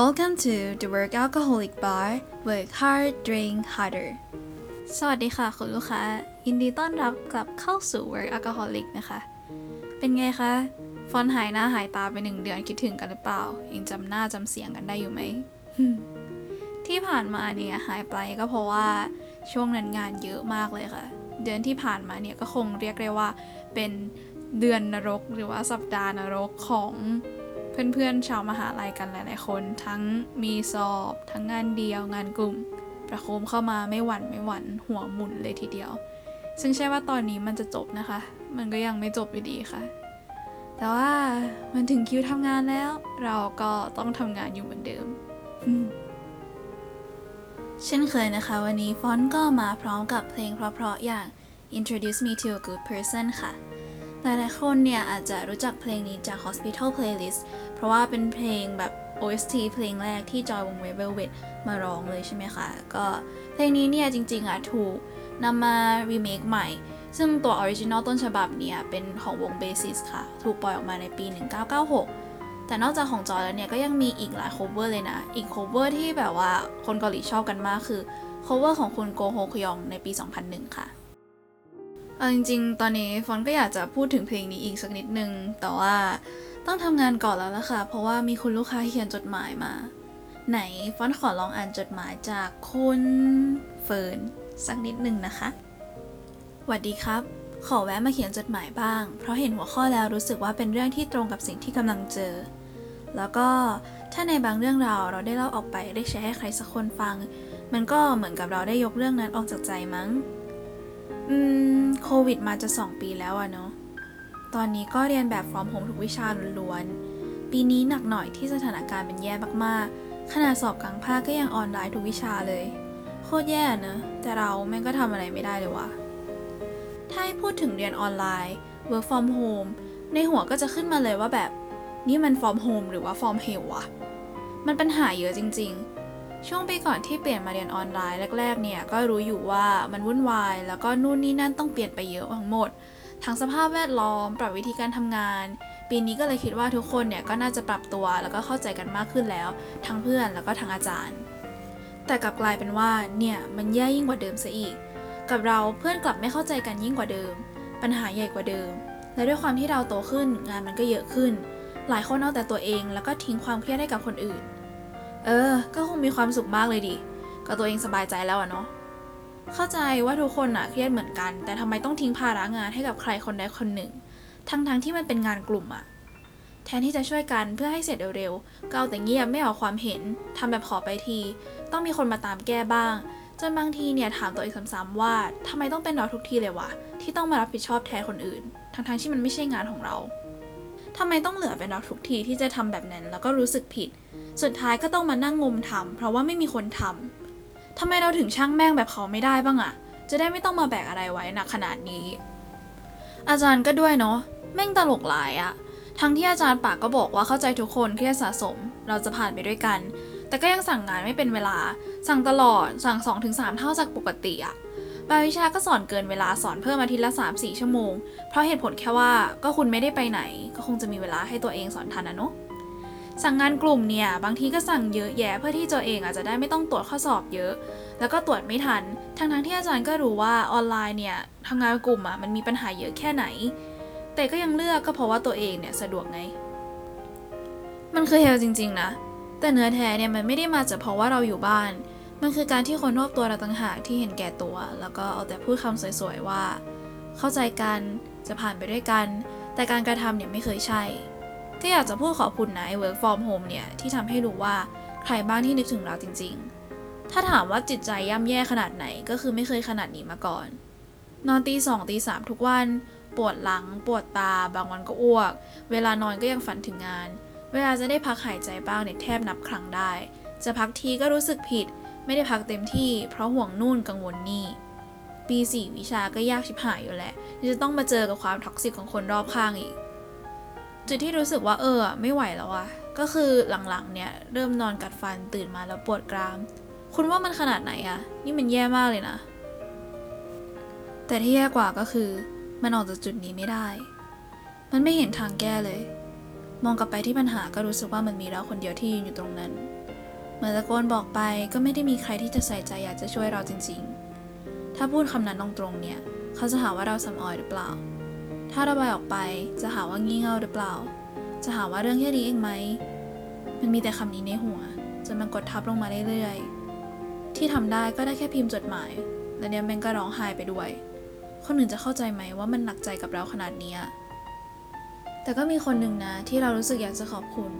Welcome to the Work Alcoholic Bar Work Hard Drink Harder สวัสดีค่ะ คุณลูกค้า ยินดีต้อนรับกลับเข้าสู่ Work Alcoholic นะคะ เป็นไงคะ ฟอนหายหน้าหายตาไปหนึ่งเดือนคิดถึงกันหรือเปล่า ยังจำหน้าจำเสียงกันได้อยู่ไหม ที่ผ่านมาเนี่ยหายไปก็เพราะว่าช่วงนั้นงานเยอะมากเลยค่ะ เดือนที่ผ่านมาเนี่ยก็คงเรียกได้ว่าเป็นเดือนนรกหรือว่าสัปดาห์นรกของ เพื่อนๆชาวมหาลัยกันหลายๆคน ทั้งมีสอบ ทั้งงานเดียวงานกลุ่ม ประโคมเข้ามาไม่หวั่นไม่หวั่นหัวหมุนเลยทีเดียว ซึ่งใช่ว่าตอนนี้มันจะจบนะคะ มันก็ยังไม่จบอยู่ดีค่ะ แต่ว่ามันถึงคิวทำงานแล้ว เราก็ต้องทำงานอยู่เหมือนเดิมเช่นเคยนะคะวันนี้ฟอนต์ก็มาพร้อมกับเพลงเพราะๆอย่าง Introduce Me to a Good Person ค่ะ หลายๆคนเนี่ยอาจจะรู้จักเพลงนี้จาก Hospital Playlist เพราะว่าเป็นเพลงแบบ OST เพลงแรกที่จอยวง w e l v e t มาร้องเลยใช่ไหมคะ ก็เพลงนี้เนี่ยจริงๆอะถูกนำมารีเมคใหม่ ซึ่งตัว original ต้นฉบับเนี่ยเป็นของวง Basis ค่ะ ถูกปล่อยออกมาในปี 1996 แต่นอกจากของจอยแล้วเนี่ยก็ยังมีอีกหลาย cover เลยนะ อีก cover ที่แบบว่าคนเกาหลีชอบกันมากคือ cover ของคุณโกโฮคยองในปี 2001 ค่ะ เอาจริงๆ ตอนนี้ฟอนก็อยากจะพูดถึงเพลงนี้อีกสักนิดนึง แต่ว่าต้องทำงานก่อนแล้วล่ะค่ะ เพราะว่ามีคุณลูกค้าเขียนจดหมายมา ไหนฟอนขอลองอ่านจดหมายจากคุณเฟิร์นสักนิดนึงนะคะหวัดดีครับ ขอแวะมาเขียนจดหมายบ้าง เพราะเห็นหัวข้อแล้วรู้สึกว่าเป็นเรื่องที่ตรงกับสิ่งที่กำลังเจอ แล้วก็ถ้าในบางเรื่องราวเราได้เล่าออกไปได้แชร์ให้ใครสักคนฟัง มันก็เหมือนกับเราได้ยกเรื่องนั้นออกจากใจมั้ง อืม โควิดมาจะ 2 ปีแล้วอะเนาะ ตอนนี้ก็เรียนแบบ from home ทุกวิชาล้วนๆ ปีนี้หนักหน่อยที่สถานการณ์เป็นแย่มากๆ ขนาดสอบกลางภาคก็ยังออนไลน์ทุกวิชาเลย โคตรแย่เนอะแต่เราแม่งก็ทำอะไรไม่ได้เลยวะถ้าให้พูดถึงเรียนออนไลน์ work from home ในหัวก็จะขึ้นมาเลยว่าแบบ นี่มัน from home หรือว่า from hell วะ มันปัญหาเยอะจริง ๆ ช่วงปีก่อนที่เปลี่ยนมาเรียนออนไลน์แรก ๆ เนี่ยก็รู้อยู่ว่ามันวุ่นวาย แล้วก็นู่นนี่นั่นต้องเปลี่ยนไปเยอะทั้งหมด ทั้งสภาพแวดล้อม ปรับวิธีการทำงาน ปีนี้ก็เลยคิดว่าทุกคนเนี่ยก็น่าจะปรับตัวแล้วก็เข้าใจกันมากขึ้นแล้ว ทั้งเพื่อนแล้วก็ทั้งอาจารย์ แต่กลับกลายเป็นว่าเนี่ยมันแย่ยิ่งกว่าเดิมซะอีก กับเราเพื่อนกลับไม่เข้าใจกันยิ่งกว่าเดิม ปัญหาใหญ่กว่าเดิม และด้วยความที่เราโตขึ้นงานมันก็เยอะขึ้น หลายคนเอาแต่ตัวเองแล้วก็ทิ้งความเครียดให้กับคนอื่น เออ ก็คงมีความสุขมากเลยดิ ก็ตัวเองสบายใจแล้วอะเนาะ เข้าใจว่าทุกคนอะเครียดเหมือนกัน แต่ทำไมต้องทิ้งภาระงานให้กับใครคนใดคนหนึ่ง ทั้งๆทที่มันเป็นงานกลุ่มอะแทนที่จะช่วยกันเพื่อให้เสร็จเร็วๆ ก็เอาแต่เงียบไม่ออกความเห็นทำแบบขอไปที ต้องมีคนมาตามแก้บ้าง จนบางทีเนี่ยถามตัวเองซ้ำๆว่าทำไมต้องเป็นเราทุกทีเลยวะ ที่ต้องมารับผิดชอบแทนคนอื่น ทั้งๆที่มันไม่ใช่งานของเรา ทำไมต้องเหลือเป็นเราทุกทีที่จะทำแบบนั้น แล้วก็รู้สึกผิด สุดท้ายก็ต้องมานั่งงมทำเพราะว่าไม่มีคนทำทำไมเราถึงช่างแม่งแบบเขาไม่ได้บ้างอะจะได้ไม่ต้องมาแบกอะไรไว้หนักขนาดนี้ อาจารย์ก็ด้วยเนาะแม่งตลกหลายอะทั้งที่อาจารย์ปากก็บอกว่าเข้าใจทุกคนเครียดสะสม เราจะผ่านไปด้วยกัน แต่ก็ยังสั่งงานไม่เป็นเวลา สั่งตลอดสั่ง2-3เท่าจากปกติอะ บางวิชาก็สอนเกินเวลาสอนเพิ่มอาทิตย์ละ 3-4 ชั่วโมง เพราะเหตุผลแค่ว่าก็คุณไม่ได้ไปไหน ก็คงจะมีเวลาให้ตัวเองสอนทันนะเนาะสั่งงานกลุ่มเนี่ย บางทีก็สั่งเยอะแยะเพื่อที่ตัวเองอาจจะได้ไม่ต้องตรวจข้อสอบเยอะ แล้วก็ตรวจไม่ทัน ทั้งทั้งที่อาจารย์ก็รู้ว่าออนไลน์เนี่ยทำงานกลุ่มอะมันมีปัญหาเยอะแค่ไหน แต่ก็ยังเลือกก็เพราะว่าตัวเองเนี่ยสะดวกไง มันคือเฮลจริง ๆ นะ แต่เนื้อแท้เนี่ยมันไม่ได้มาจากเพราะว่าเราอยู่บ้าน มันคือการที่คนรอบตัวเราต่างหากที่เห็นแก่ตัว แล้วก็เอาแต่พูดคำสวยๆว่า เข้าใจกันจะผ่านไปด้วยกัน แต่การกระทำเนี่ยไม่เคยใช่ ก็อยากจะพูดขอบคุณนะไอ้ work from home เนี่ยที่ทำให้รู้ว่าใครบ้างที่นึกถึงเราจริง ๆ ถ้าถามว่าจิตใจย่ำแย่ขนาดไหนก็คือไม่เคยขนาดนี้มาก่อน นอนตีสองตีสามทุกวัน ปวดหลัง ปวดตา บางวันก็อ้วก เวลานอนก็ยังฝันถึงงาน เวลาจะได้พักหายใจบ้างเนี่ยแทบนับครั้งได้ จะพักทีก็รู้สึกผิด ไม่ได้พักเต็มที่ เพราะห่วงนู่นกังวลนี่ปีสี่วิชาก็ยากชิบหายอยู่แหละที่จะต้องมาเจอกับความ toxic ของคนรอบข้างอีก จุดที่รู้สึกว่าเออไม่ไหวแล้วอะก็คือหลังๆเนี่ยเริ่มนอนกัดฟันตื่นมาแล้วปวดกราม คุณว่ามันขนาดไหนอะนี่มันแย่มากเลยนะ แต่ที่แย่กว่าก็คือ มันออกจากจุดนี้ไม่ได้ มันไม่เห็นทางแก้เลย มองกลับไปที่ปัญหาก็รู้สึกว่ามันมีเราคนเดียวที่ยืนอยู่ตรงนั้น เหมือนตะโกนบอกไปก็ไม่ได้มีใครที่จะใส่ใจอยากจะช่วยเราจริงๆ ถ้าพูดคำนั้นตรงๆเนี่ย เขาจะหาว่าเราสำออยหรือเปล่า ถ้าระบายออกไปจะหาว่างี่เง่าหรือเปล่า จะหาว่าเรื่องแค่นี้เองไหม มันมีแต่คำนี้ในหัวจนมันกดทับลงมาเรื่อยๆ ที่ทำได้ก็ได้แค่พิมพ์จดหมาย และเนี่ยแมงก็ร้องไห้ไปด้วย คนอื่นจะเข้าใจไหมว่ามันหนักใจกับเราขนาดนี้แต่ก็มีคนหนึ่งนะที่เรารู้สึกอยากจะขอบคุณ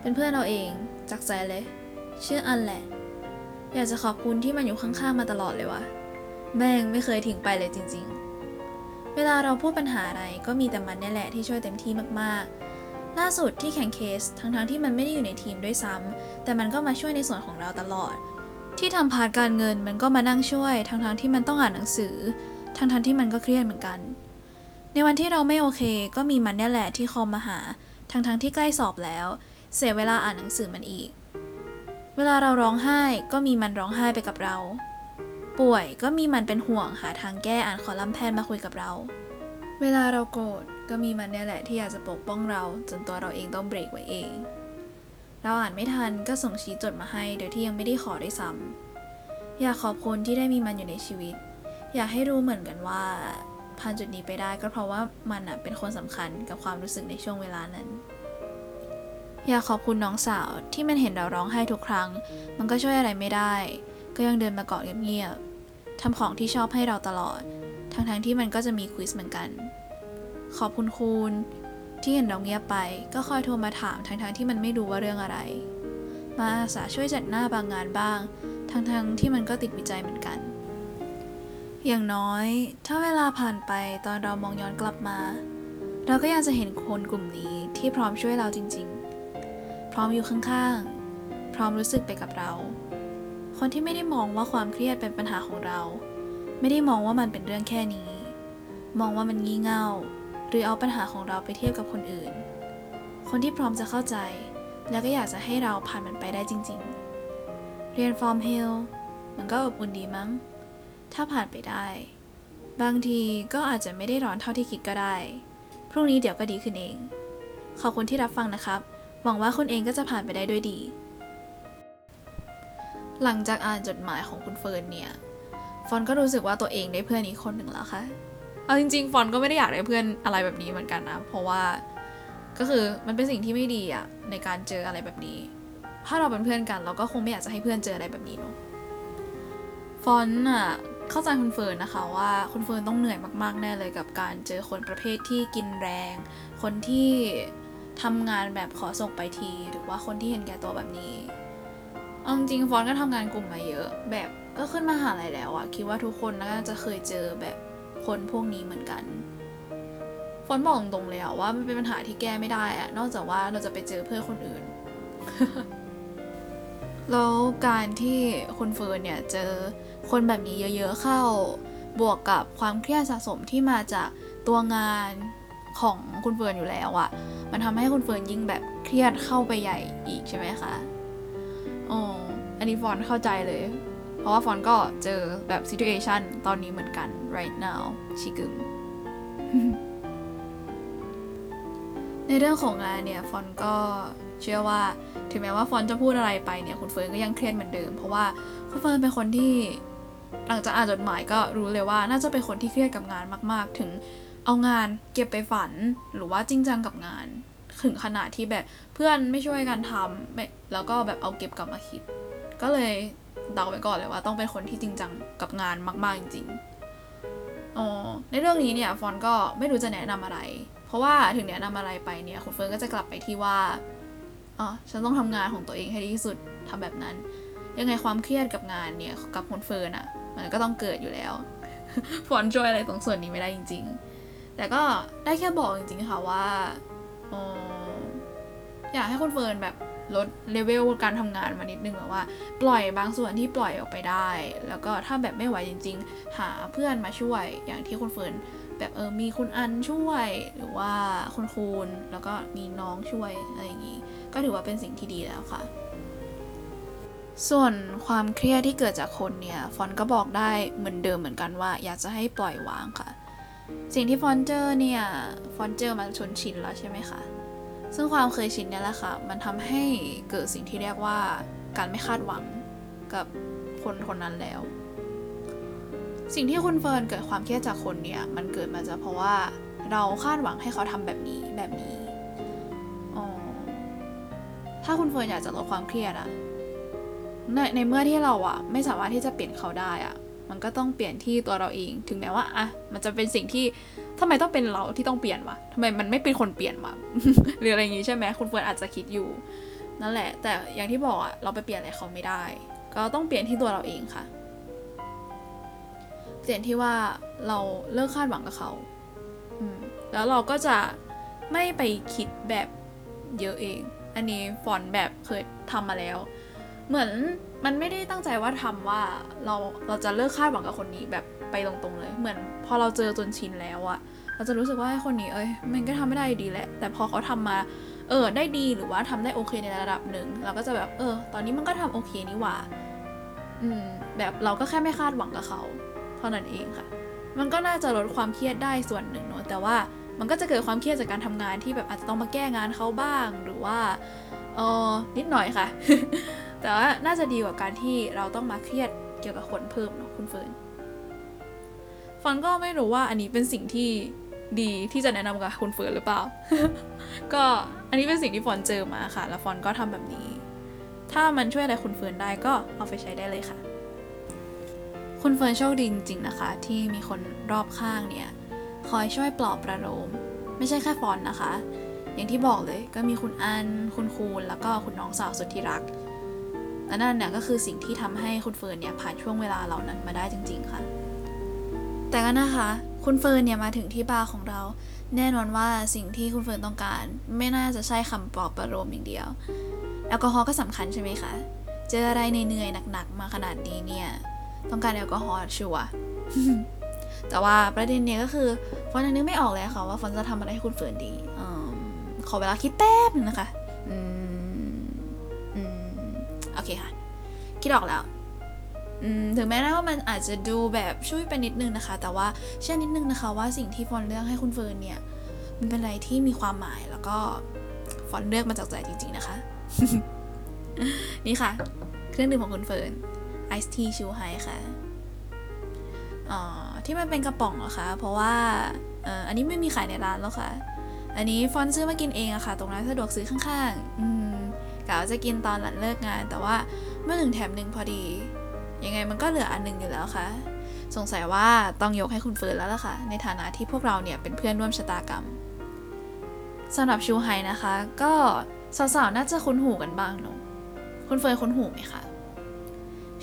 เป็นเพื่อนเราเอง จากใจเลย ชื่ออันแหละ อยากจะขอบคุณที่มันอยู่ข้างๆมาตลอดเลยวะแม่งไม่เคยทิ้งไปเลยจริง ๆ เวลาเราพูดปัญหาอะไรก็มีแต่มันนี่แหละที่ช่วยเต็มที่มากๆ ล่าสุดที่แข่งเคสทั้งๆที่มันไม่ได้อยู่ในทีมด้วยซ้ำแต่มันก็มาช่วยในส่วนของเราตลอด ที่ทำ part การเงินมันก็มานั่งช่วย ทั้งๆที่มันต้องอ่านหนังสือ ทั้งๆที่มันก็เครียดเหมือนกัน ในวันที่เราไม่โอเค ก็มีมันนี่แหละที่ call มาหา ทั้งๆที่ใกล้สอบแล้ว เสียเวลาอ่านหนังสือมันอีก เวลาเราร้องไห้ก็มีมันร้องไห้ไปกับเรา ป่วยก็มีมันเป็นห่วงหาทางแก้อ่านคอลัมน์แพทย์มาคุยกับเรา เวลาเราโกรธก็มีมันเนี่ยแหละที่อยากจะปกป้องเรา จนตัวเราเองต้องเบรกไว้เอง เราอ่านไม่ทันก็ส่งชี้จดมาให้โดยที่ยังไม่ได้ขอด้วยซ้ำอยากขอบคุณที่ได้มีมันอยู่ในชีวิต อยากให้รู้เหมือนกันว่าผ่านจุดนี้ไปได้ก็เพราะว่ามันเป็นคนสำคัญกับความรู้สึกในช่วงเวลานั้น อยากขอบคุณน้องสาวที่มันเห็นเราร้องไห้ทุกครั้ง มันก็ช่วยอะไรไม่ได้ ก็ยังเดินมาเกาะเงียบๆทำของที่ชอบให้เราตลอด ทั้งๆที่มันก็จะมีควิสเหมือนกัน ขอบคุณคุณที่เห็นเราเงียบไป ก็คอยโทรมาถามทั้งๆที่มันไม่รู้ว่าเรื่องอะไร มาอาสาช่วยจัดหน้าบางงานบ้าง ทั้งๆที่มันก็ติดวิจัยเหมือนกัน อย่างน้อย ถ้าเวลาผ่านไปตอนเรามองย้อนกลับมา เราก็ยังจะเห็นคนกลุ่มนี้ที่พร้อมช่วยเราจริงๆ พร้อมอยู่ข้างๆ พร้อมรู้สึกไปกับเรา คนที่ไม่ได้มองว่าความเครียดเป็นปัญหาของเรา ไม่ได้มองว่ามันเป็นเรื่องแค่นี้ มองว่ามันงี่เง่า หรือเอาปัญหาของเราไปเทียบกับคนอื่น คนที่พร้อมจะเข้าใจ แล้วก็อยากจะให้เราผ่านมันไปได้จริง ๆ เรียนฟอร์มเฮลมันก็อบอุ่นดีมั้ง ถ้าผ่านไปได้ บางทีก็อาจจะไม่ได้ร้อนเท่าที่คิดก็ได้ พรุ่งนี้เดี๋ยวก็ดีขึ้นเอง ขอบคุณที่รับฟังนะครับ หวังว่าคุณเองก็จะผ่านไปได้ด้วยดี หลังจากอ่านจดหมายของคุณเฟิร์นเนี่ย ฟอนก็รู้สึกว่าตัวเองได้เพื่อนอีกคนหนึ่งแล้วค่ะ เอาจริง ๆ ฟอนก็ไม่ได้อยากได้เพื่อนอะไรแบบนี้เหมือนกันนะ เพราะว่าก็คือมันเป็นสิ่งที่ไม่ดีอะในการเจออะไรแบบนี้ ถ้าเราเป็นเพื่อนกัน เราก็คงไม่อยากจะให้เพื่อนเจออะไรแบบนี้เนาะ ฟอนอะเข้าใจคุณเฟิร์นนะคะว่าคุณเฟิร์นต้องเหนื่อยมากๆแน่เลยกับการเจอคนประเภทที่กินแรง คนที่ ทำงานแบบขอส่งไปที หรือว่าคนที่เห็นแก่ตัวแบบนี้เอาจริงฟอนก็ทำงานกลุ่มมาเยอะ แบบก็ขึ้นมาหาลัยแล้วอะคิดว่าทุกคนน่าจะเคยเจอแบบคนพวกนี้เหมือนกันฟอนบอกตรงๆเลยอะว่ามันเป็นปัญหาที่แก้ไม่ได้อะนอกจากว่าเราจะไปเจอเพื่อนคนอื่นแล้วการที่คุณเฟิร์นเนี่ยเจอคนแบบนี้เยอะๆเข้า บวกกับความเครียดสะสมที่มาจากตัวงาน ของคุณเฟิร์นอยู่แล้วอะมันทำให้คุณเฟิร์นยิ่งแบบเครียดเข้าไปใหญ่อีกใช่ไหมคะอ๋ออันนี้ฟอนเข้าใจเลย เพราะว่าฟอนก็เจอแบบ situation ตอนนี้เหมือนกัน right now ชิกึมในเรื่องของงานเนี่ยฟอนก็เชื่อว่าถึงแม้ว่าฟอนจะพูดอะไรไปเนี่ยคุณเฟิร์นก็ยังเครียดเหมือนเดิม เพราะว่าคุณเฟิร์นเป็นคนที่หลังจากอ่านจดหมายก็รู้เลยว่าน่าจะเป็นคนที่เครียดกับงานมาก ๆ ถึง เอางานเก็บไปฝันหรือว่าจริงจังกับงาน ถึงขนาดที่แบบเพื่อนไม่ช่วยกันทำไม่แล้วก็แบบเอาเก็บกลับมาคิด ก็เลยเดาไว้ก่อนเลยว่าต้องเป็นคนที่จริงจังกับงานมากๆจริงๆอ๋อในเรื่องนี้เนี่ยฟอนก็ไม่รู้จะแนะนำอะไร เพราะว่าถึงแนะนำอะไรไปเนี่ยคุณเฟิร์นก็จะกลับไปที่ว่าอ๋อฉันต้องทำงานของตัวเองให้ดีที่สุดทำแบบนั้น ยังไงความเครียดกับงานเนี่ยกับคุณเฟิร์นอะ มันก็ต้องเกิดอยู่แล้วฟอนช่วยอะไรตรงส่วนนี้ไม่ได้จริง ๆ แต่ก็ได้แค่บอกจริงๆค่ะว่าออยากให้คุณเฟิร์นแบบลดเลเวลการทำงานมานิดนึงแบบว่า ปล่อยบางส่วนที่ปล่อยออกไปได้ แล้วก็ถ้าแบบไม่ไหวจริง ๆ หาเพื่อนมาช่วย อย่างที่คุณเฟิร์นแบบเออมีคุณอันช่วย หรือว่าคุณคูณแล้วก็มีน้องช่วยอะไรอย่างนี้ ก็ถือว่าเป็นสิ่งที่ดีแล้วค่ะ ส่วนความเครียดที่เกิดจากคนเนี่ย ฟอนก็บอกได้เหมือนเดิมเหมือนกันว่า อยากจะให้ปล่อยวางค่ะ สิ่งที่ฟอนเจอร์เนี่ย ฟอนเจอร์มาชนชินแล้วใช่ไหมคะ ซึ่งความเคยชินเนี่ยแหละค่ะ มันทำให้เกิดสิ่งที่เรียกว่าการไม่คาดหวังกับคนคนนั้นแล้ว สิ่งที่คุณเฟิร์นเกิดความเครียดจากคนเนี่ย มันเกิดมาจากเพราะว่าเราคาดหวังให้เขาทำแบบนี้แบบนี้อ๋อถ้าคุณเฟิร์นอยากจะลดความเครียดอะในในเมื่อที่เราอะไม่สามารถที่จะเปลี่ยนเขาได้อะ มันก็ต้องเปลี่ยนที่ตัวเราเอง ถึงแม้ว่าอะมันจะเป็นสิ่งที่ทำไมต้องเป็นเราที่ต้องเปลี่ยนวะทำไมมันไม่เป็นคนเปลี่ยนวะหรืออะไรอย่างงี้ใช่ไหมคุณเฟิร์นอาจจะคิดอยู่ นั่นแหละ แต่อย่างที่บอกอะเราไปเปลี่ยนอะไรเขาไม่ได้ ก็ต้องเปลี่ยนที่ตัวเราเองค่ะ เปลี่ยนที่ว่าเราเลิกคาดหวังกับเขาอืมแล้วเราก็จะไม่ไปคิดแบบเยอะเอง อันนี้ฟอนแบบเคยทำมาแล้ว เหมือนมันไม่ได้ตั้งใจว่าทำว่าเราเราจะเลิกคาดหวังกับคนนี้แบบไปตรงๆเลย เหมือนพอเราเจอจนชินแล้วอะเราจะรู้สึกว่าไอ้คนนี้เอ้ยมันก็ทำไม่ได้ดีแหละ แต่พอเขาทำมา เออ ได้ดีหรือว่าทำได้โอเคในระดับหนึ่งเราก็จะแบบ เออ ตอนนี้มันก็ทำโอเคนี่หว่า อืม แบบเราก็แค่ไม่คาดหวังกับเขา เท่านั้นเองค่ะ มันก็น่าจะลดความเครียดได้ส่วนหนึ่งเนอะแต่ว่ามันก็จะเกิดความเครียดจากการทำงานที่แบบอาจจะต้องมาแก้งานเขาบ้างหรือว่าเออนิดหน่อยค่ะ แต่ว่าน่าจะดีกว่าการที่เราต้องมาเครียดเกี่ยวกับคนเพิ่มเนาะคุณเฟิร์นฟอนก็ไม่รู้ว่าอันนี้เป็นสิ่งที่ดีที่จะแนะนำกับคุณเฟิร์นหรือเปล่า ก็อันนี้เป็นสิ่งที่ฟอนเจอมาค่ะ แล้วฟอนก็ทำแบบนี้ ถ้ามันช่วยอะไรคุณเฟิร์นได้ก็เอาไปใช้ได้เลยค่ะ คุณเฟิร์นโชคดีจริงๆนะคะ ที่มีคนรอบข้างเนี่ยคอยช่วยปลอบประโลมไม่ใช่แค่ฟอนนะคะ อย่างที่บอกเลยก็มีคุณอันคุณคูณแล้วก็คุณน้องสาวสุดที่รัก และนั่นเนี่ยก็คือสิ่งที่ทำให้คุณเฟิร์นเนี่ยผ่านช่วงเวลาเหล่านั้นมาได้จริง ๆ ค่ะ แต่ก็นะคะ คุณเฟิร์นเนี่ยมาถึงที่บาร์ของเรา แน่นอนว่าสิ่งที่คุณเฟิร์นต้องการ ไม่น่าจะใช่คำปลอบประโลมอย่างเดียว แอลกอฮอล์ก็สำคัญใช่ไหมคะ เจออะไรเหนื่อยๆหนักๆมาขนาดนี้เนี่ยต้องการแอลกอฮอล์ sure แต่ว่าประเด็นเนี่ยก็คือฟอนยังนึกไม่ออกเลยค่ะว่าฟอนจะทำอะไรให้คุณเฟิร์นดี อืมขอเวลาคิดแป๊บนึงนะคะ อืม โอเคค่ะ คิดออกแล้วถึงแม้ว่ามันอาจจะดูแบบช่วยไปนิดนึงนะคะ แต่ว่าเชื่อนิดนึงนะคะว่าสิ่งที่ฟอนเลือกให้คุณเฟิร์นเนี่ย มันเป็นอะไรที่มีความหมายแล้วก็ฟอนเลือกมาจากใจจริง ๆ นะคะ นี่ค่ะ เครื่องดื่มของคุณเฟิร์นไอซ์ทีชูไฮค่ะอ๋อที่มันเป็นกระป๋องเหรอคะ เพราะว่าอ,อันนี้ไม่มีขายในร้านแล้วค่ะ อันนี้ฟอนซื้อมากินเองอะค่ะ ตรงร้านสะดวกซื้อข้างๆ อืม กะว่าจะกินตอนหลังเลิกงาน แต่ว่าเมื่อหนึ่งแถมหนึ่งพอดี ยังไงมันก็เหลืออันหนึ่งอยู่แล้วค่ะ สงสัยว่าต้องยกให้คุณเฟิร์นแล้วล่ะค่ะ ในฐานะที่พวกเราเนี่ยเป็นเพื่อนร่วมชะตากรรมสำหรับชูไฮนะคะ ก็สาวๆน่าจะคุ้นหูกันบ้างเนอะคุณเฟิร์นคุ้นหูไหมคะ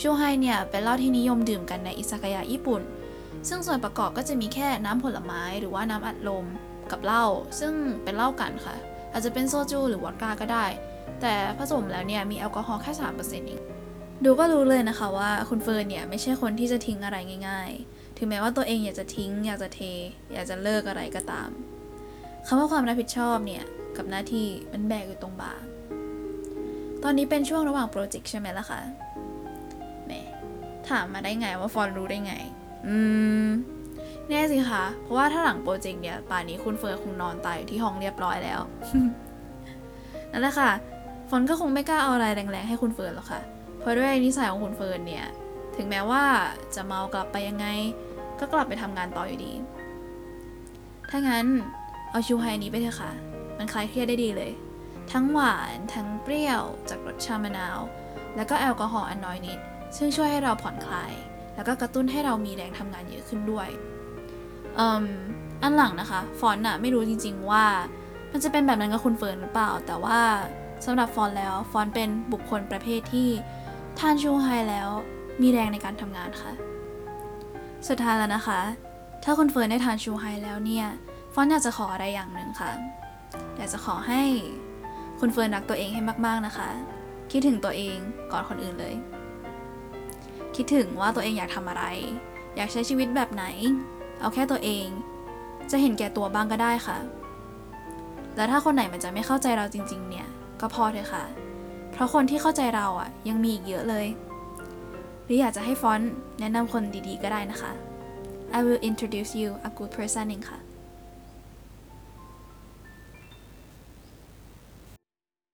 ชูไฮเนี่ยเป็นเหล้าที่นิยมดื่มกันในอิซากายะญี่ปุ่น ซึ่งส่วนประกอบก็จะมีแค่น้ำผลไม้หรือว่าน้ำอัดลมกับเหล้าซึ่งเป็นเหล้ากันค่ะ อาจจะเป็นโซจูหรือวอดก้าก็ได้ แต่ผสมแล้วเนี่ยมีแอลกอฮอล์แค่3%เองดูก็รู้เลยนะคะว่าคุณเฟิร์นเนี่ยไม่ใช่คนที่จะทิ้งอะไรง่าย ๆ ถึงแม้ว่าตัวเองอยากจะทิ้ง อยากจะเท อยากจะเลิกอะไรก็ตามคำว่าความรับผิดชอบเนี่ยกับหน้าที่มันแบกอยู่ตรงบ่าตอนนี้เป็นช่วงระหว่างโปรเจกต์ใช่ไหมล่ะคะแหมถามมาได้ไงว่าฟอนรู้ได้ไง อืมแน่สิคะ เพราะว่าถ้าหลัง project เนี่ย ป่านนี้คุณเฟิร์นคงนอนตายอยู่ที่ห้องเรียบร้อยแล้ว นั่นแหละค่ะ ฟอนก็คงไม่กล้าเอาอะไรแรงๆให้คุณเฟิร์นหรอกค่ะ เพราะด้วยนิสัยของคุณเฟิร์นเนี่ย ถึงแม้ว่าจะเมากลับไปยังไง ก็กลับไปทำงานต่ออยู่ดี ถ้างั้นเอาชูไฮนี้ไปเถอะค่ะ มันคลายเครียดได้ดีเลย ทั้งหวานทั้งเปรี้ยวจากรสชามะนาว แล้วก็แอลกอฮอล์อันน้อยนิด ซึ่งช่วยให้เราผ่อนคลาย แล้วก็กระตุ้นให้เรามีแรงทำงานเยอะขึ้นด้วยอืมอันหลังนะคะ ฟอนต์น่ะไม่รู้จริง ๆ ว่า มันจะเป็นแบบนั้นกับคุณเฟิร์นหรือเปล่า แต่ว่า สำหรับฟอนแล้วฟอนเป็นบุคคลประเภทที่ทานชูไฮแล้วมีแรงในการทำงานค่ะ สุดท้ายแล้วนะคะ ถ้าคุณเฟิร์นได้ทานชูไฮแล้วเนี่ย ฟอนอยากจะขออะไรอย่างหนึ่งค่ะ อยากจะขอให้คุณเฟิร์นรักตัวเองให้มาก ๆนะคะ คิดถึงตัวเองก่อนคนอื่นเลย คิดถึงว่าตัวเองอยากทำอะไร อยากใช้ชีวิตแบบไหน เอาแค่ตัวเอง จะเห็นแก่ตัวบ้างก็ได้ค่ะ แล้วถ้าคนไหนมันจะไม่เข้าใจเราจริง ๆ เนี่ย ก็พอเถอะค่ะ เพราะคนที่เข้าใจเราอะ ยังมีอีกเยอะเลย หรืออยากจะให้ฟอนต์แนะนำคนดีๆ ก็ได้นะคะ I will introduce you a good person เองค่ะ